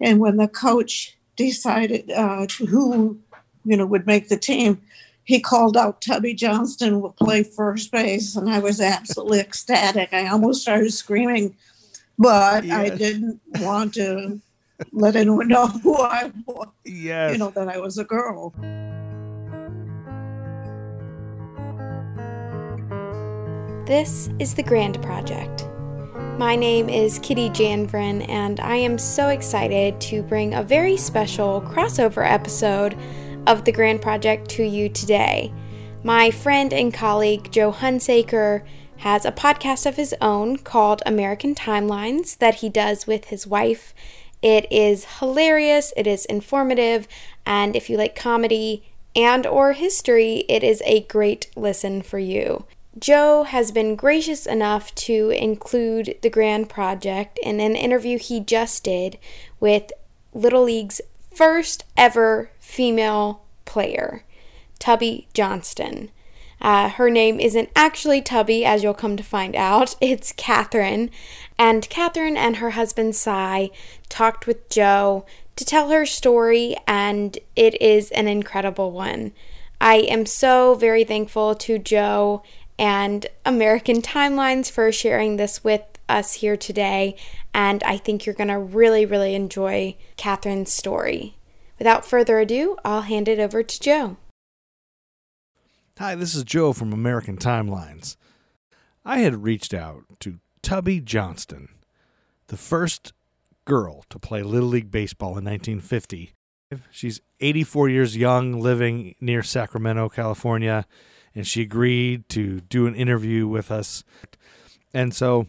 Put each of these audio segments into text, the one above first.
And when the coach decided uh, who, you know, would make the team, he called out Tubby Johnston will play first base, and I was absolutely ecstatic. I almost started screaming, but yes. I didn't want to let anyone know who I was. Yes. You know that I was a girl. This is the Grand Project. My name is Kitty Janvrin, and I am so excited to bring a very special crossover episode of the Grand Project to you today. My friend and colleague Joe Hunsaker has a podcast of his own called American Timelines that he does with his wife. It is hilarious, it is informative, and if you like comedy and or history, it is a great listen for you. Joe has been gracious enough to include the Grand Project in an interview he just did with Little League's first ever female player, Tubby Johnston. Uh, her name isn't actually Tubby, as you'll come to find out. It's Kathryn. And Kathryn and her husband Cy talked with Joe to tell her story, and it is an incredible one. I am so very thankful to Joe and American Timelines for sharing this with us here today, and I think you're going to really, really enjoy Kathryn's story. Without further ado, I'll hand it over to Joe. Hi, this is Joe from American Timelines. I had reached out to Tubby Johnston, the first girl to play Little League Baseball in 1950. She's 84 years young, living near Sacramento, California, and she agreed to do an interview with us. And so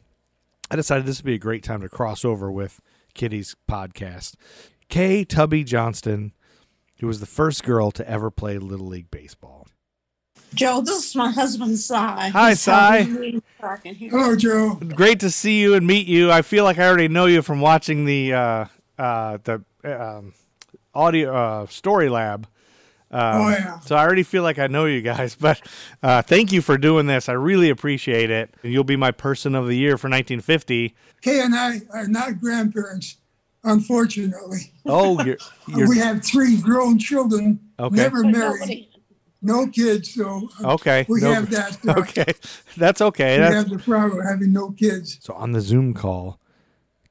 I decided this would be a great time to cross over with Kitty's podcast. Kay Tubby Johnston, who was the first girl to ever play Little League Baseball. Joe, this is my husband, Cy. Hi, Cy. Hello, Joe. Great to see you and meet you. I feel like I already know you from watching the uh, uh, the um, audio uh, story lab. Um, oh yeah. So I already feel like I know you guys, but uh, thank you for doing this. I really appreciate it. You'll be my person of the year for 1950. Kay and I are not grandparents unfortunately. Oh, you're, you're... we have three grown children, okay. never married, no kids. So uh, okay, we no, have that. Uh, okay, that's okay. We that's... have the problem of having no kids. So on the Zoom call,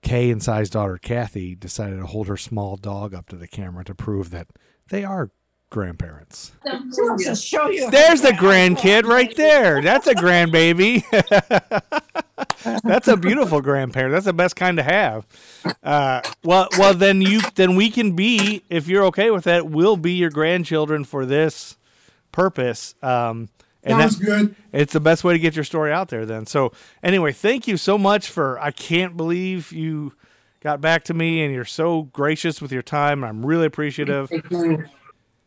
Kay and Cy's daughter Kathy decided to hold her small dog up to the camera to prove that they are grandparents. show you. There's the grandkid right there. That's a grandbaby. That's a beautiful grandparent. That's the best kind to have. Uh, well, well, then you then we can be, if you're okay with that, we'll be your grandchildren for this purpose. Um, and that's good. It's the best way to get your story out there. Then, so anyway, thank you so much for. I can't believe you got back to me, and you're so gracious with your time. I'm really appreciative.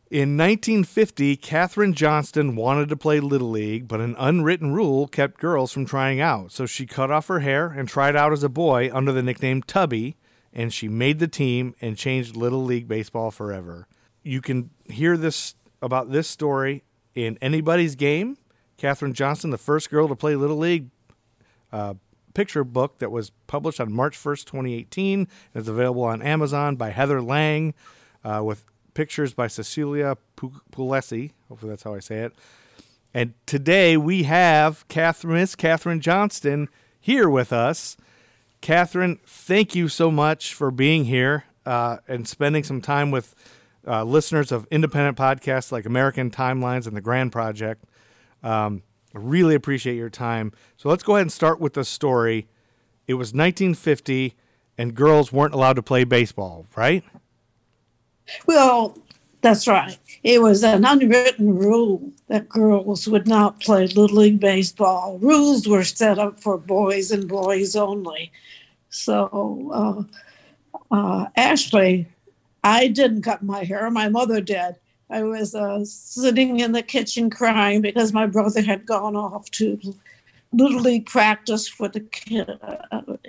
In 1950, Kathryn Johnston wanted to play Little League, but an unwritten rule kept girls from trying out. So she cut off her hair and tried out as a boy under the nickname Tubby, and she made the team and changed Little League Baseball forever. You can hear this about this story in anybody's game. Kathryn Johnston, the first girl to play Little League, uh, picture book that was published on March 1st, 2018. It's available on Amazon by Heather Lang uh, with pictures by Cecilia Puglesi. Hopefully that's how I say it. And today we have Kathryn, Miss Kathryn Johnston here with us. Kathryn, thank you so much for being here uh, and spending some time with uh, listeners of independent podcasts like American Timelines and The Grand Project. Um, I really appreciate your time. So let's go ahead and start with the story. It was 1950, and girls weren't allowed to play baseball, right? Well, that's right. It was an unwritten rule that girls would not play Little League Baseball. Rules were set up for boys and boys only. So, uh, uh, actually, I didn't cut my hair. My mother did. I was uh, sitting in the kitchen crying because my brother had gone off to Little League practice for the kid.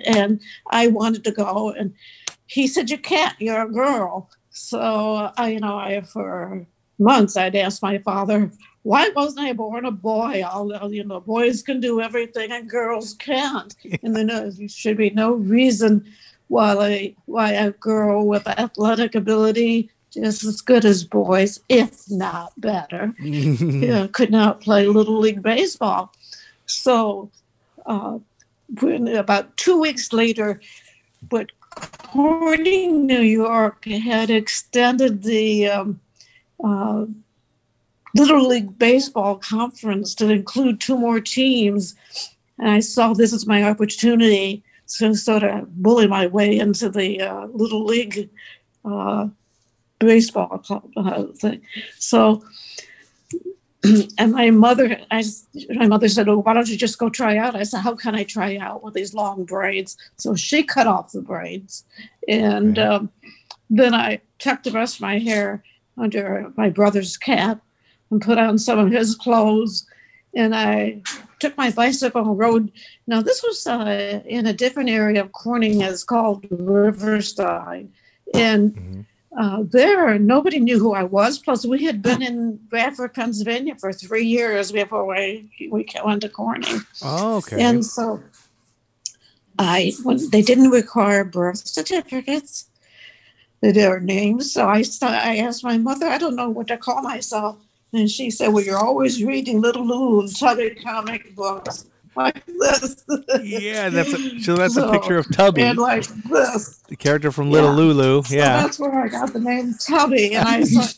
And I wanted to go. And he said, You can't, you're a girl. So I, you know, I for months I'd ask my father, why wasn't I born a boy? All you know, boys can do everything and girls can't. And then uh, there should be no reason why, a, while a girl with athletic ability just as good as boys, if not better, yeah, could not play Little League Baseball. So, uh, when about two weeks later, but Corning, New York had extended the um, uh, Little League Baseball conference to include two more teams. And I saw this as my opportunity to sort of bully my way into the uh, Little League uh, baseball uh, thing. So, and my mother, I, my mother said, "Oh, why don't you just go try out?" I said, "How can I try out with these long braids?" So she cut off the braids, and um, then I tucked the rest of my hair under my brother's cap and put on some of his clothes, and I took my bicycle and rode. Now this was uh, in a different area of Corning, it's called Riverside, and. Mm-hmm uh, there, nobody knew who I was. Plus, we had been in Bradford, Pennsylvania for three years before we, we went to Corning. Oh, okay. And so I, when they didn't require birth certificates, their names. So I, I asked my mother, I don't know what to call myself. And she said, Well, you're always reading Little Lulu and Tubby comic books like this. yeah, that's a, so. That's so, a picture of Tubby, and like this, the character from Little. Lulu. Yeah, so that's where I got the name Tubby, and I thought.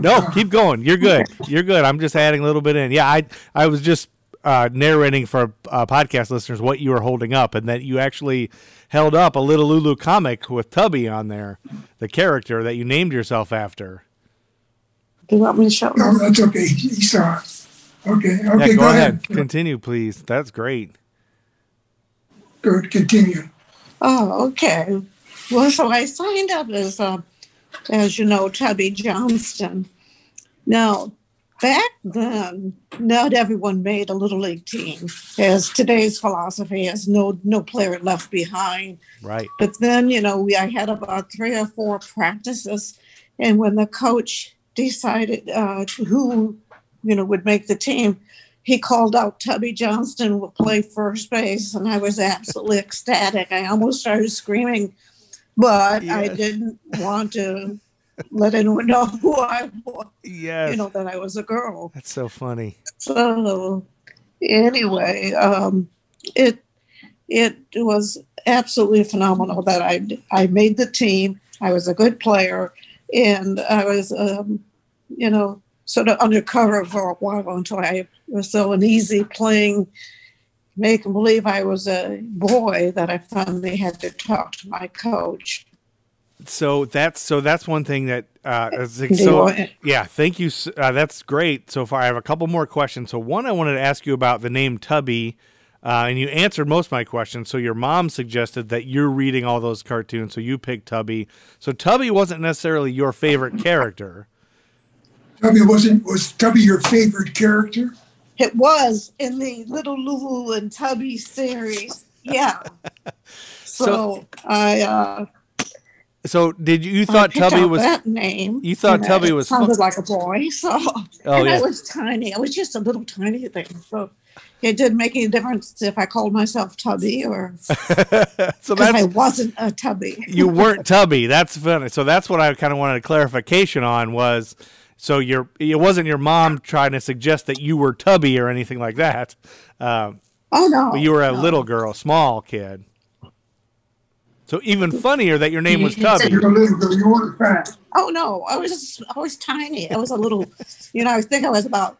No, keep going. You're good. You're good. I'm just adding a little bit in. Yeah, I I was just uh, narrating for uh, podcast listeners what you were holding up, and that you actually held up a Little Lulu comic with Tubby on there, the character that you named yourself after. Do you want me to show? No, that's okay. He saw it. Okay. Okay. Yeah, go, go ahead. ahead. Continue, please. That's great. Good. Continue. Oh, okay. Well, so I signed up as, uh, as you know, Tubby Johnston. Now, back then, not everyone made a little league team, as today's philosophy is no no player left behind. Right. But then, you know, we I had about three or four practices, and when the coach decided uh, who you know, would make the team, he called out Tubby Johnston would play first base, and I was absolutely ecstatic. I almost started screaming, but yes. I didn't want to let anyone know who I was. Yes. You know, that I was a girl. That's so funny. So anyway, um, it it was absolutely phenomenal that I I made the team. I was a good player, and I was, um, you know, sort of undercover for a while until I was so uneasy playing, making believe I was a boy that I finally had to talk to my coach. So that's so that's one thing that uh, so yeah. Thank you. Uh, that's great so far. I have a couple more questions. So one, I wanted to ask you about the name Tubby. Uh, and you answered most of my questions. So your mom suggested that you're reading all those cartoons, so you picked Tubby. So Tubby wasn't necessarily your favorite character. Tubby wasn't was Tubby your favorite character? It was in the Little Lulu and Tubby series. Yeah. so, so, I uh so did you, you thought Tubby was that name? You thought Tubby was sounded fun- like a boy, so oh, and yeah. I was tiny. I was just a little tiny thing. So it didn't make any difference if I called myself Tubby or so that I wasn't a Tubby. you weren't Tubby. That's funny. So that's what I kind of wanted a clarification on was so your it wasn't your mom trying to suggest that you were tubby or anything like that. Um, oh no! But you were a no. little girl, small kid. So even funnier that your name was Tubby. Oh no, I was I was tiny. I was a little, you know, I think I was about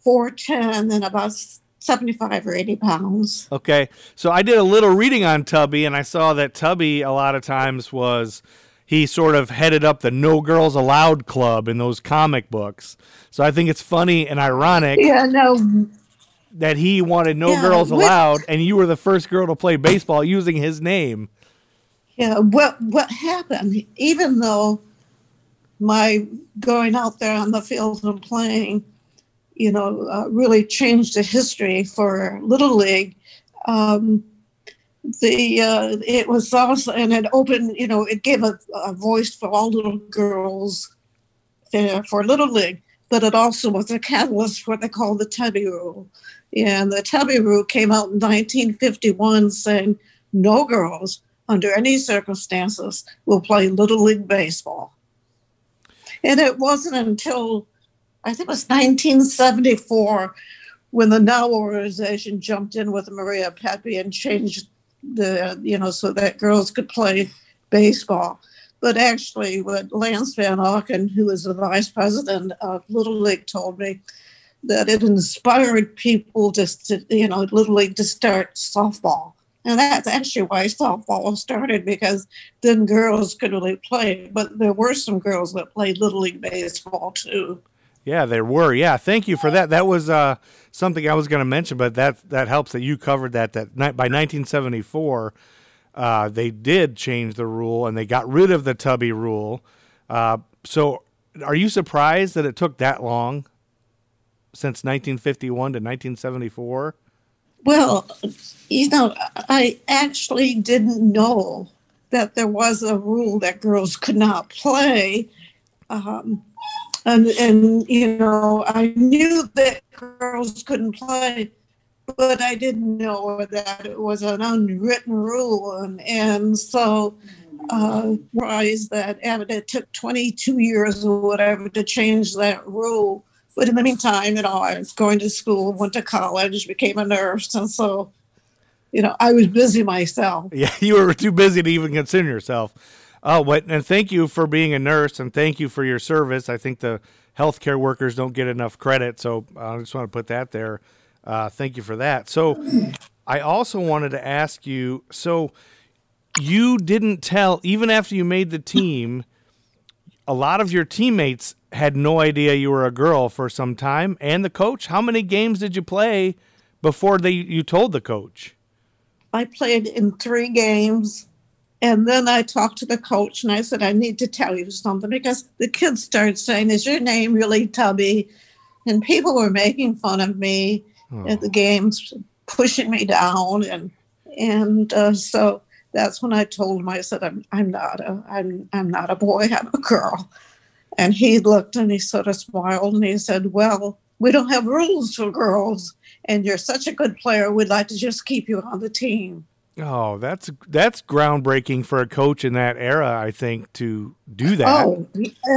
four ten and about 75 or 80 pounds. Okay. So I did a little reading on Tubby and I saw that Tubby a lot of times was he sort of headed up the No Girls Allowed club in those comic books. So I think it's funny and ironic. Yeah, no. That he wanted no yeah, girls allowed, and you were the first girl to play baseball using his name. Yeah, what what happened? Even though my going out there on the field and playing, you know, uh, really changed the history for Little League. Um, the uh, it was also and it opened you know it gave a, a voice for all little girls for, little league but it also was a catalyst for what they call the tubby rule and the tubby rule came out in 1951 saying no girls under any circumstances, will play Little League Baseball. And it wasn't until I think it was 1974 when the Now organization jumped in with Maria Pepe and changed the, you know, so that girls could play baseball. But actually, what Lance Van Auken, who was the vice president of Little League, told me that it inspired people just to, you know, Little League to start softball. And that's actually why softball started because then girls could really play. But there were some girls that played Little League baseball too. Yeah, there were. Yeah, thank you for that. That was uh, something I was going to mention, but that that helps that you covered that. That by 1974, uh, they did change the rule and they got rid of the tubby rule. Uh, so, are you surprised that it took that long since 1951 to 1974? Well, you know, I actually didn't know that there was a rule that girls could not play. Um, and, and, you know, I knew that girls couldn't play, but I didn't know that it was an unwritten rule. And, and so, uh, realized that and it took 22 years or whatever to change that rule. But in the meantime, you know, I was going to school, went to college, became a nurse. And so, you know, I was busy myself. Yeah, you were too busy to even consider yourself. Oh, but and thank you for being a nurse and thank you for your service. I think the healthcare workers don't get enough credit, so I just want to put that there. Uh, thank you for that. So, I also wanted to ask you. So, you didn't tell even after you made the team. A lot of your teammates had no idea you were a girl for some time, and the coach. How many games did you play before they you told the coach? I played in three games. And then I talked to the coach and I said, I need to tell you something because the kids started saying, Is your name really Tubby? And people were making fun of me oh. at the games, pushing me down. And and uh, so that's when I told him, I said, I'm, I'm not a I'm I'm not a boy, I'm a girl. And he looked and he sort of smiled and he said, Well, we don't have rules for girls, and you're such a good player. We'd like to just keep you on the team. Oh, that's that's groundbreaking for a coach in that era, I think, to do that. Oh,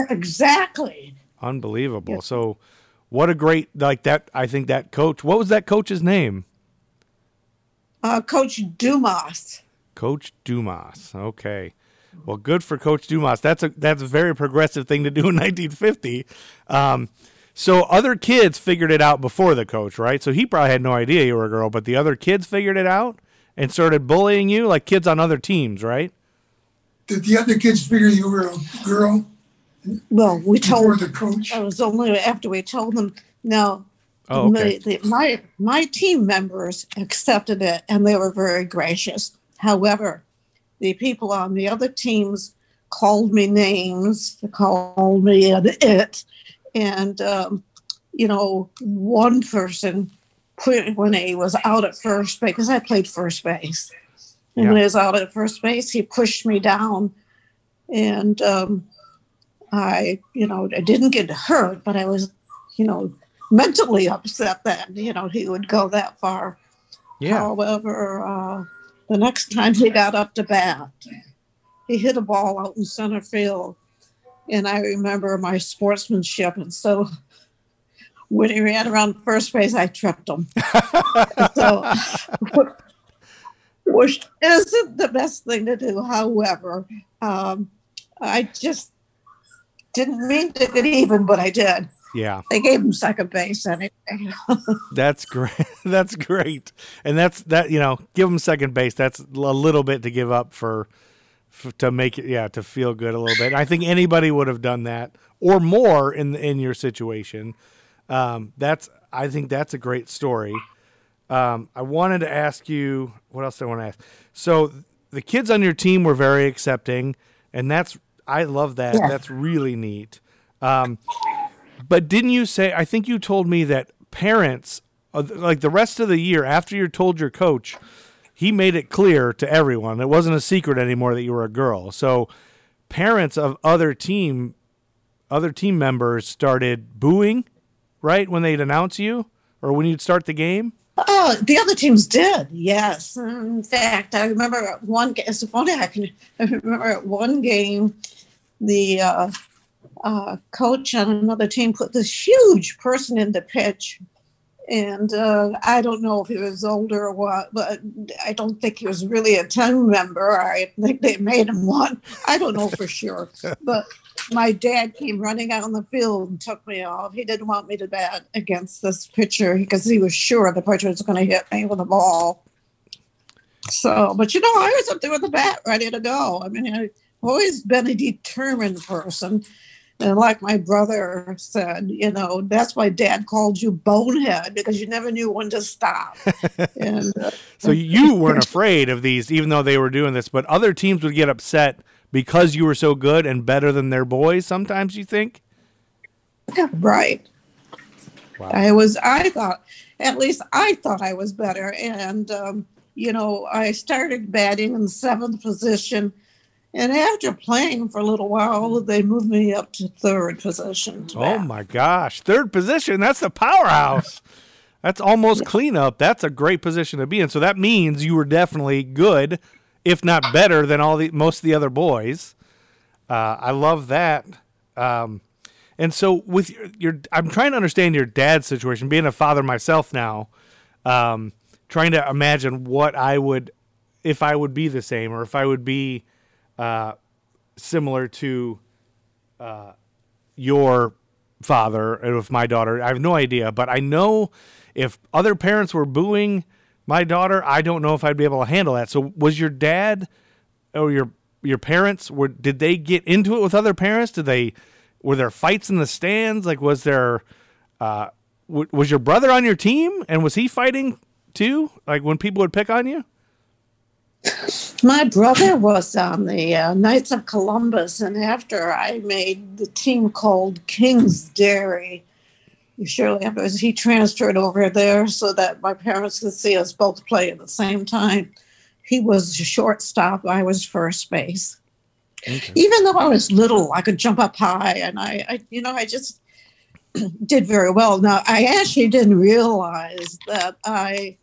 exactly. Unbelievable. Yes. So, what a great like that. I think that coach. What was that coach's name? Uh, coach Dumas. Coach Dumas. Okay. Well, good for Coach Dumas. That's a that's a very progressive thing to do in 1950. Um, so other kids figured it out before the coach, right? So he probably had no idea you were a girl, but the other kids figured it out and started bullying you like kids on other teams, right? Did the other kids figure you were a girl? Well, we told the coach. It was only after we told them. No, oh, okay. my, the, my my team members accepted it, and they were very gracious. However, the people on the other teams called me names. They called me an it, and um, you know, one person when he was out at first base, because I played first base. And yeah. when he was out at first base, he pushed me down. And um, I, you know, I didn't get hurt, but I was, you know, mentally upset that, you know, he would go that far. Yeah. However, uh, the next time he got up to bat, he hit a ball out in center field. And I remember my sportsmanship. And so when he ran around first base, I tripped him. so, which isn't the best thing to do. However, um, I just didn't mean to get even, but I did. Yeah. They gave him second base anyway. that's great. That's great. And that's that, you know, give him second base. That's a little bit to give up for, for to make it yeah, to feel good a little bit. I think anybody would have done that or more in in your situation. Um, that's I think that's a great story. Um, I wanted to ask you what else I want to ask. So the kids on your team were very accepting, and that's I love that. Yeah. That's really neat. Um, but didn't you say? I think you told me that parents, uh, like the rest of the year after you told your coach, he made it clear to everyone it wasn't a secret anymore that you were a girl. So parents of other team, other team members started booing right when they'd announce you or when you'd start the game? Oh, the other teams did, yes. In fact, I remember one. It's funny. I can I remember at one game, the uh, uh, coach on another team put this huge person in the pitch, and uh, I don't know if he was older or what, but I don't think he was really a team member. I think they made him one. I don't know for sure, but my dad came running out on the field and took me off. He didn't want me to bat against this pitcher because he was sure the pitcher was going to hit me with a ball. So, but you know, I was up there with the bat ready to go. I mean, I've always been a determined person. And like my brother said, you know, that's why dad called you bonehead because you never knew when to stop. and uh, so you weren't afraid of these, even though they were doing this, but other teams would get upset because you were so good and better than their boys sometimes you think? Right. Wow. i was i thought at least i thought i was better. And um, you know i started batting in seventh position. And after playing for a little while they moved me up to third position. To oh my gosh. Third position? That's the powerhouse. That's almost cleanup. That's a great position to be in. So that means you were definitely good if not better than all the most of the other boys. Uh, I love that. Um, and so with your, your, I'm trying to understand your dad's situation. Being a father myself now, um, trying to imagine what I would, if I would be the same, or if I would be uh, similar to uh, your father with my daughter. I have no idea, but I know if other parents were booing my daughter, I don't know if I'd be able to handle that. So was your dad or your your parents were did they get into it with other parents? Did they were there fights in the stands? Like was there uh w- was your brother on your team and was he fighting too? Like when people would pick on you? My brother was on the uh, Knights of Columbus, and after I made the team called King's Dairy, shortly he transferred over there so that my parents could see us both play at the same time. He was shortstop, I was first base. Okay. Even though I was little, I could jump up high, and I, I you know, I just did very well. Now, I actually didn't realize that I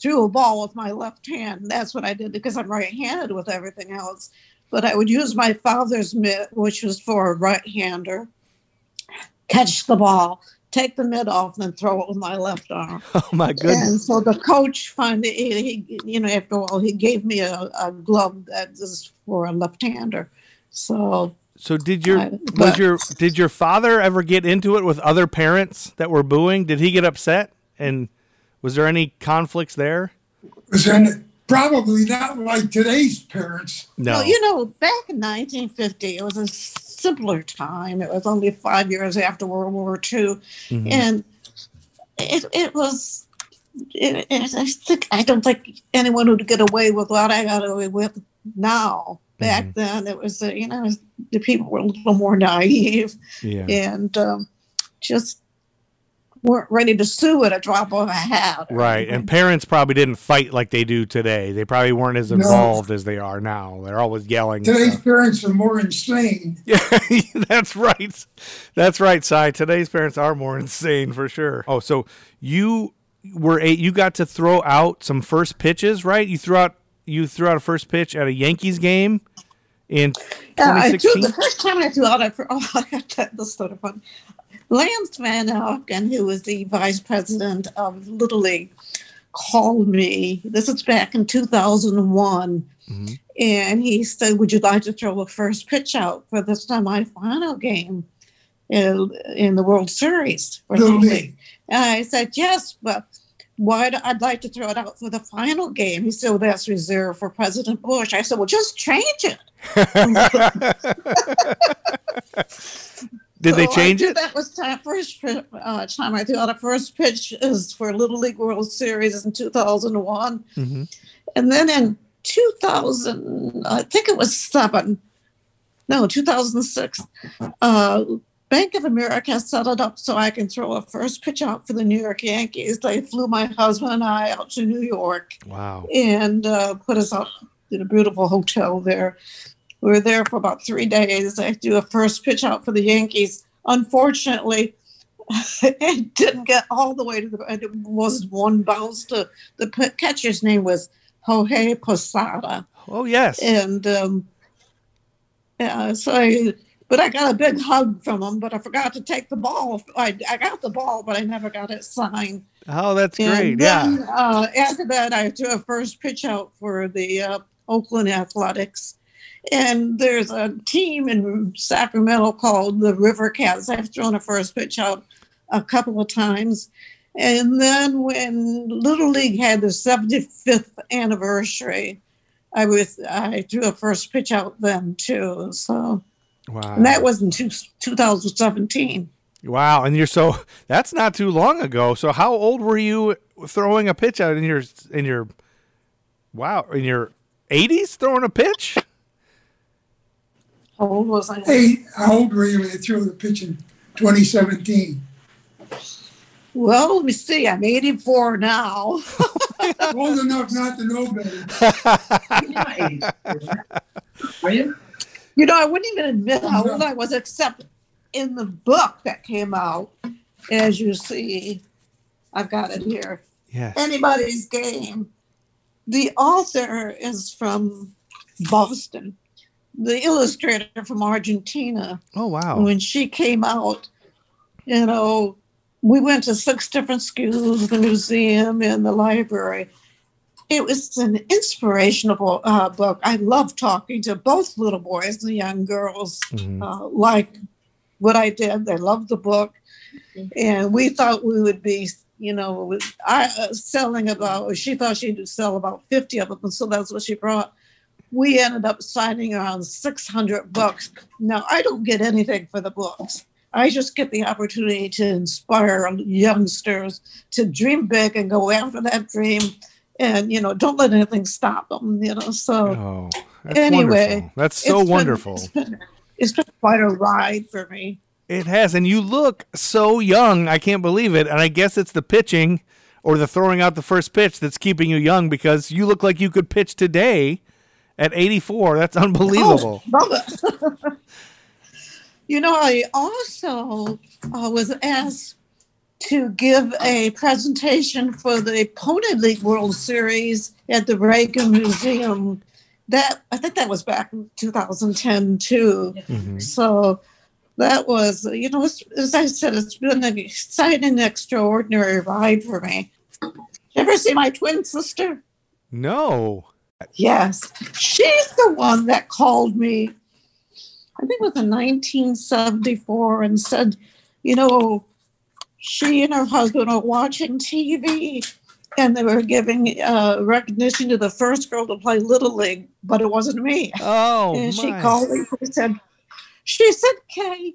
threw a ball with my left hand. That's what I did because I'm right-handed with everything else. But I would use my father's mitt, which was for a right-hander, catch the ball, take the mitt off and throw it with my left arm. Oh my goodness! And so the coach finally, he, you know, after all, he gave me a, a glove that is for a left-hander. So. So did your I, but, was your did your father ever get into it with other parents that were booing? Did he get upset? And was there any conflicts there? Was there probably not like today's parents. No. Well, you know, back in 1950, it was a simpler time. It was only five years after World War II, mm-hmm. and it it was. It, it, I think I don't think anyone would get away with what I got away with now. Back mm-hmm. then, it was uh, you know the people were a little more naive, yeah. and um, just weren't ready to sue at a drop of a hat. Right. And parents probably didn't fight like they do today. They probably weren't as involved no. as they are now. They're always yelling. Today's parents are more insane. Yeah, that's right. That's right, Cy. Today's parents are more insane for sure. Oh, so you were a you got to throw out some first pitches, right? You threw out you threw out a first pitch at a Yankees game in 2016. Yeah, I threw, the first time I threw out, I, oh, I got that, that's sort of fun. Lance Van Auken, who was the vice president of Little League, called me. This is back in 2001. Mm-hmm. And he said, Would you like to throw a first pitch out for the semifinal game in, in the World Series for Little League? And I said, Yes, but why do, I'd like to throw it out for the final game. He said, well, that's reserved for President Bush. I said, well, just change it. Did so they change it? That was time first uh, time I threw out a first pitch is for Little League World Series in 2001, mm-hmm. and then in 2000, I think it was seven, no, 2006. Uh, Bank of America set it up so I can throw a first pitch out for the New York Yankees. They flew my husband and I out to New York. Wow. And uh, put us up in a beautiful hotel there. We were there for about three days. I do a first pitch out for the Yankees. Unfortunately, it didn't get all the way to the. It was one bounce to the catcher's name was Jorge Posada. Oh yes, and um, yeah, so I, but I got a big hug from him, but I forgot to take the ball. I, I got the ball, but I never got it signed. Oh, that's great! Then, yeah. Uh, after that, I threw a first pitch out for the uh, Oakland Athletics, and there's a team in Sacramento called the River Cats. I've thrown a first pitch out a couple of times. And then when Little League had the 75th anniversary, I was I threw a first pitch out then too. So wow. And that was in two, 2017. Wow, and you're so that's not too long ago. So how old were you throwing a pitch out in your in your wow, in your 80s throwing a pitch? How old was I? Hey, how old were you when you threw the pitch in 2017? Well, let me see. I'm 84 now. Old enough not to know better. Are you? You know, I wouldn't even admit how old I was, except in the book that came out, as you see, I've got it here. Yeah. Anybody's game. The author is from Boston. The illustrator from Argentina. Oh wow. When she came out, you know, we went to six different schools, the museum, and the library. It was an inspirational uh, book. I love talking to both little boys and young girls, mm-hmm. uh, like what I did. They loved the book, and we thought we would be, you know, I, uh, selling about. She thought she'd sell about fifty of them, so that's what she brought. We ended up signing around six hundred books. Now I don't get anything for the books. I just get the opportunity to inspire youngsters to dream big and go after that dream, and you know, don't let anything stop them. You know, so oh, that's anyway, wonderful. that's so it's wonderful. Been, it's, been, it's been quite a ride for me. It has, and you look so young. I can't believe it, and I guess it's the pitching or the throwing out the first pitch that's keeping you young because you look like you could pitch today at 84. That's unbelievable. Oh, You know, I also uh, was asked to give a presentation for the Pony League World Series at the Reagan Museum. That I think that was back in 2010 too. Mm-hmm. So that was, you know, as I said, it's been an exciting, extraordinary ride for me. You ever see my twin sister? No. Yes, she's the one that called me I think it was in 1974, and said, you know, she and her husband are watching TV and they were giving uh, recognition to the first girl to play Little League, but it wasn't me. Oh, and my. she called me and said, she said, Kay,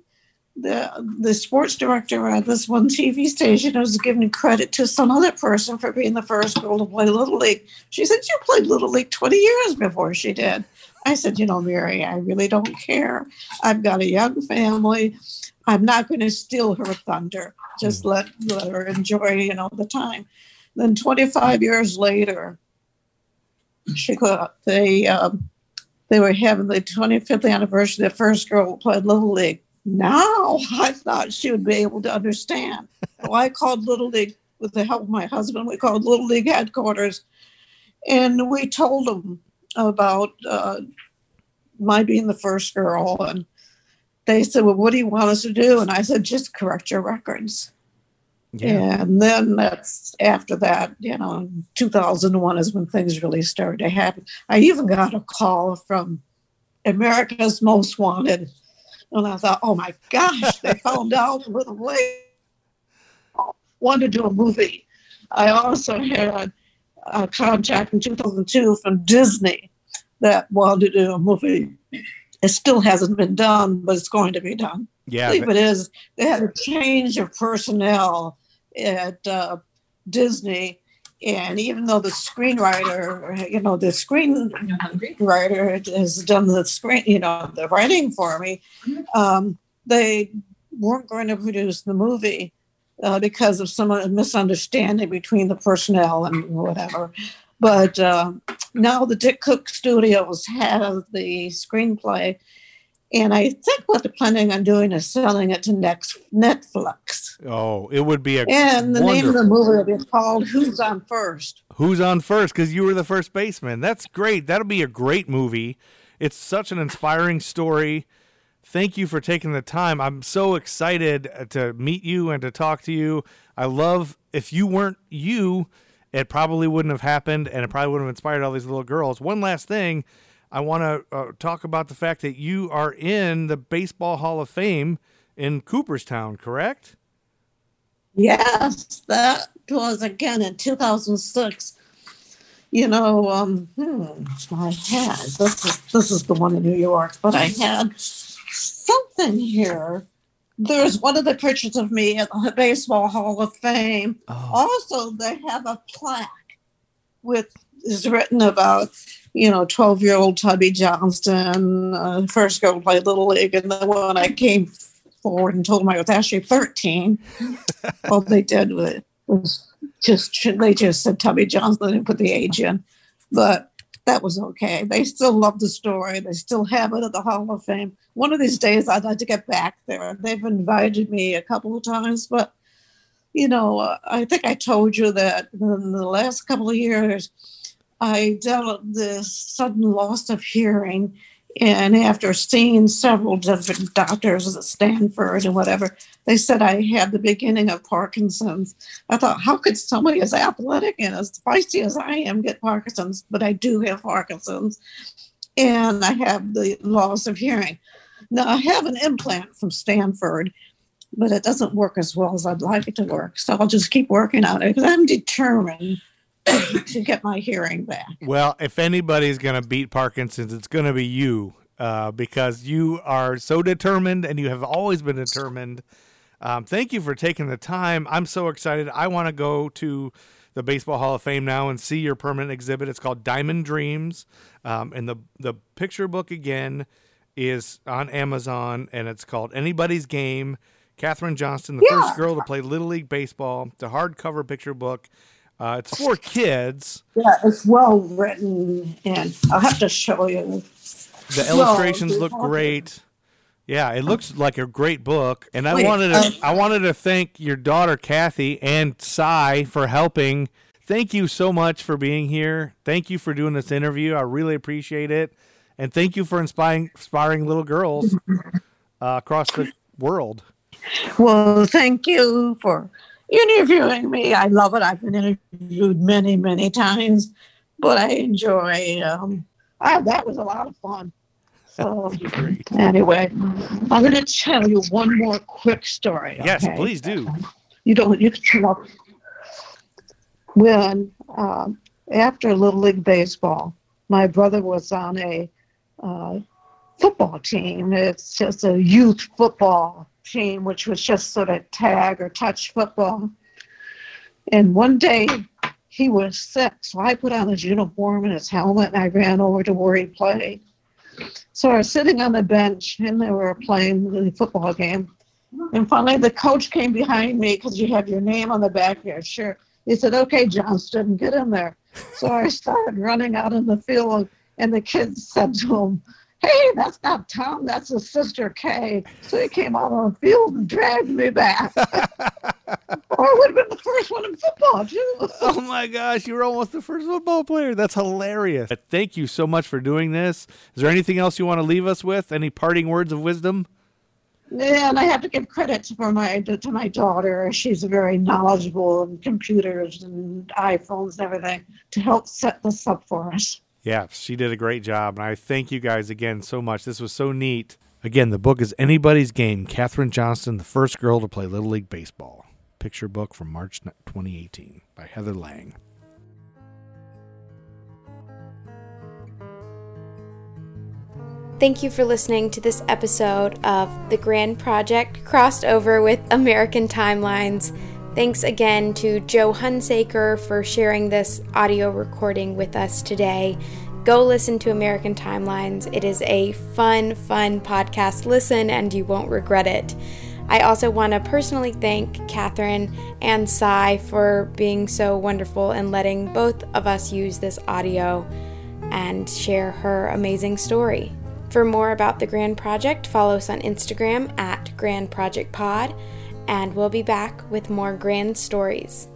the the sports director at this one TV station was giving credit to some other person for being the first girl to play Little League. She said, you played Little League 20 years before she did. I said, you know, Mary, I really don't care. I've got a young family. I'm not going to steal her thunder. Just mm. let, let her enjoy, you know, the time. Then 25 years later, she got, they, um, they were having the 25th anniversary. Of the first girl who played Little League. Now I thought she would be able to understand. So I called Little League with the help of my husband. We called Little League headquarters, and we told them about uh, my being the first girl. And they said, Well, what do you want us to do? And I said, Just correct your records. Yeah. And then that's after that, you know, 2001 is when things really started to happen. I even got a call from America's Most Wanted. And I thought, oh my gosh, they found out with a way. Wanted to do a movie. I also had a contract in 2002 from Disney that wanted to do a movie. It still hasn't been done, but it's going to be done. Yeah, I believe it is. They had a change of personnel at uh, Disney, and even though the screenwriter, you know, the screenwriter has done the screen, you know, the writing for me, um, they weren't going to produce the movie uh, because of some misunderstanding between the personnel and whatever. But uh, now the Dick Cook Studios have the screenplay, and I think what they're planning on doing is selling it to next Netflix. Oh, it would be a and the wonderful... name of the movie would be called "Who's on First. Who's on first? Because you were the first baseman. That's great. That'll be a great movie. It's such an inspiring story. Thank you for taking the time. I'm so excited to meet you and to talk to you. I love if you weren't you, it probably wouldn't have happened, and it probably wouldn't have inspired all these little girls. One last thing, I want to uh, talk about the fact that you are in the Baseball Hall of Fame in Cooperstown, correct? Yes, that was again in 2006. You know, um, hmm, I had this is this is the one in New York, but I had something here. There's one of the pictures of me at the Baseball Hall of Fame. Oh. Also, they have a plaque with is written about you know 12 year old Tubby Johnston, uh, first girl to play little league, and then when I came forward and told them I was actually 13. All they did was just they just said Tubby Johnson and put the age in, but that was okay. They still love the story. They still have it at the Hall of Fame. One of these days, I'd like to get back there. They've invited me a couple of times, but you know, I think I told you that in the last couple of years, I developed this sudden loss of hearing and after seeing several different doctors at Stanford and whatever, they said I had the beginning of Parkinson's. I thought, how could somebody as athletic and as feisty as I am get Parkinson's? But I do have Parkinson's, and I have the loss of hearing. Now, I have an implant from Stanford, but it doesn't work as well as I'd like it to work. So I'll just keep working on it because I'm determined to get my hearing back. Well, if anybody's going to beat Parkinson's, it's going to be you uh, because you are so determined and you have always been determined. Um, thank you for taking the time. I'm so excited. I want to go to the Baseball Hall of Fame now and see your permanent exhibit. It's called Diamond Dreams, um, and the the picture book again is on Amazon, and it's called Anybody's Game. Kathryn Johnston, the yeah. first girl to play Little League Baseball. It's a hardcover picture book. Uh, it's for kids. Yeah, it's well written, and I'll have to show you. The illustrations well, look great. Yeah, it looks like a great book, and I Wait, wanted to um, I wanted to thank your daughter Kathy and Cy for helping. Thank you so much for being here. Thank you for doing this interview. I really appreciate it, and thank you for inspiring inspiring little girls uh, across the world. Well, thank you for interviewing me. I love it. I've been interviewed many, many times, but I enjoy. Um, I, that was a lot of fun. So anyway, I'm going to tell you one more quick story. Yes, please do. You don't. You can tell when um, after Little League baseball, my brother was on a uh, football team. It's just a youth football team, which was just sort of tag or touch football. And one day he was sick, so I put on his uniform and his helmet and I ran over to where he played. So I was sitting on the bench and they were playing the football game. And finally, the coach came behind me because you have your name on the back of your shirt. He said, Okay, Johnston, get in there. So I started running out in the field, and the kids said to him, hey, that's not Tom, that's his sister Kay. So he came out on the field and dragged me back. or I would have been the first one in football, too. oh my gosh, you were almost the first football player. That's hilarious. Thank you so much for doing this. Is there anything else you want to leave us with? Any parting words of wisdom? Yeah, and I have to give credit for my to my daughter. She's very knowledgeable in computers and iPhones and everything to help set this up for us. Yeah, she did a great job. And I thank you guys again so much. This was so neat. Again, the book is Anybody's Game Kathryn Johnston, the first girl to play Little League Baseball. Picture book from March 2018 by Heather Lang. Thank you for listening to this episode of The Grand Project crossed over with American Timelines. Thanks again to Joe Hunsaker for sharing this audio recording with us today. Go listen to American Timelines. It is a fun, fun podcast. Listen and you won't regret it. I also want to personally thank Kathryn and Cy for being so wonderful and letting both of us use this audio and share her amazing story. For more about the Grand Project, follow us on Instagram at Grand Project Pod and we'll be back with more grand stories.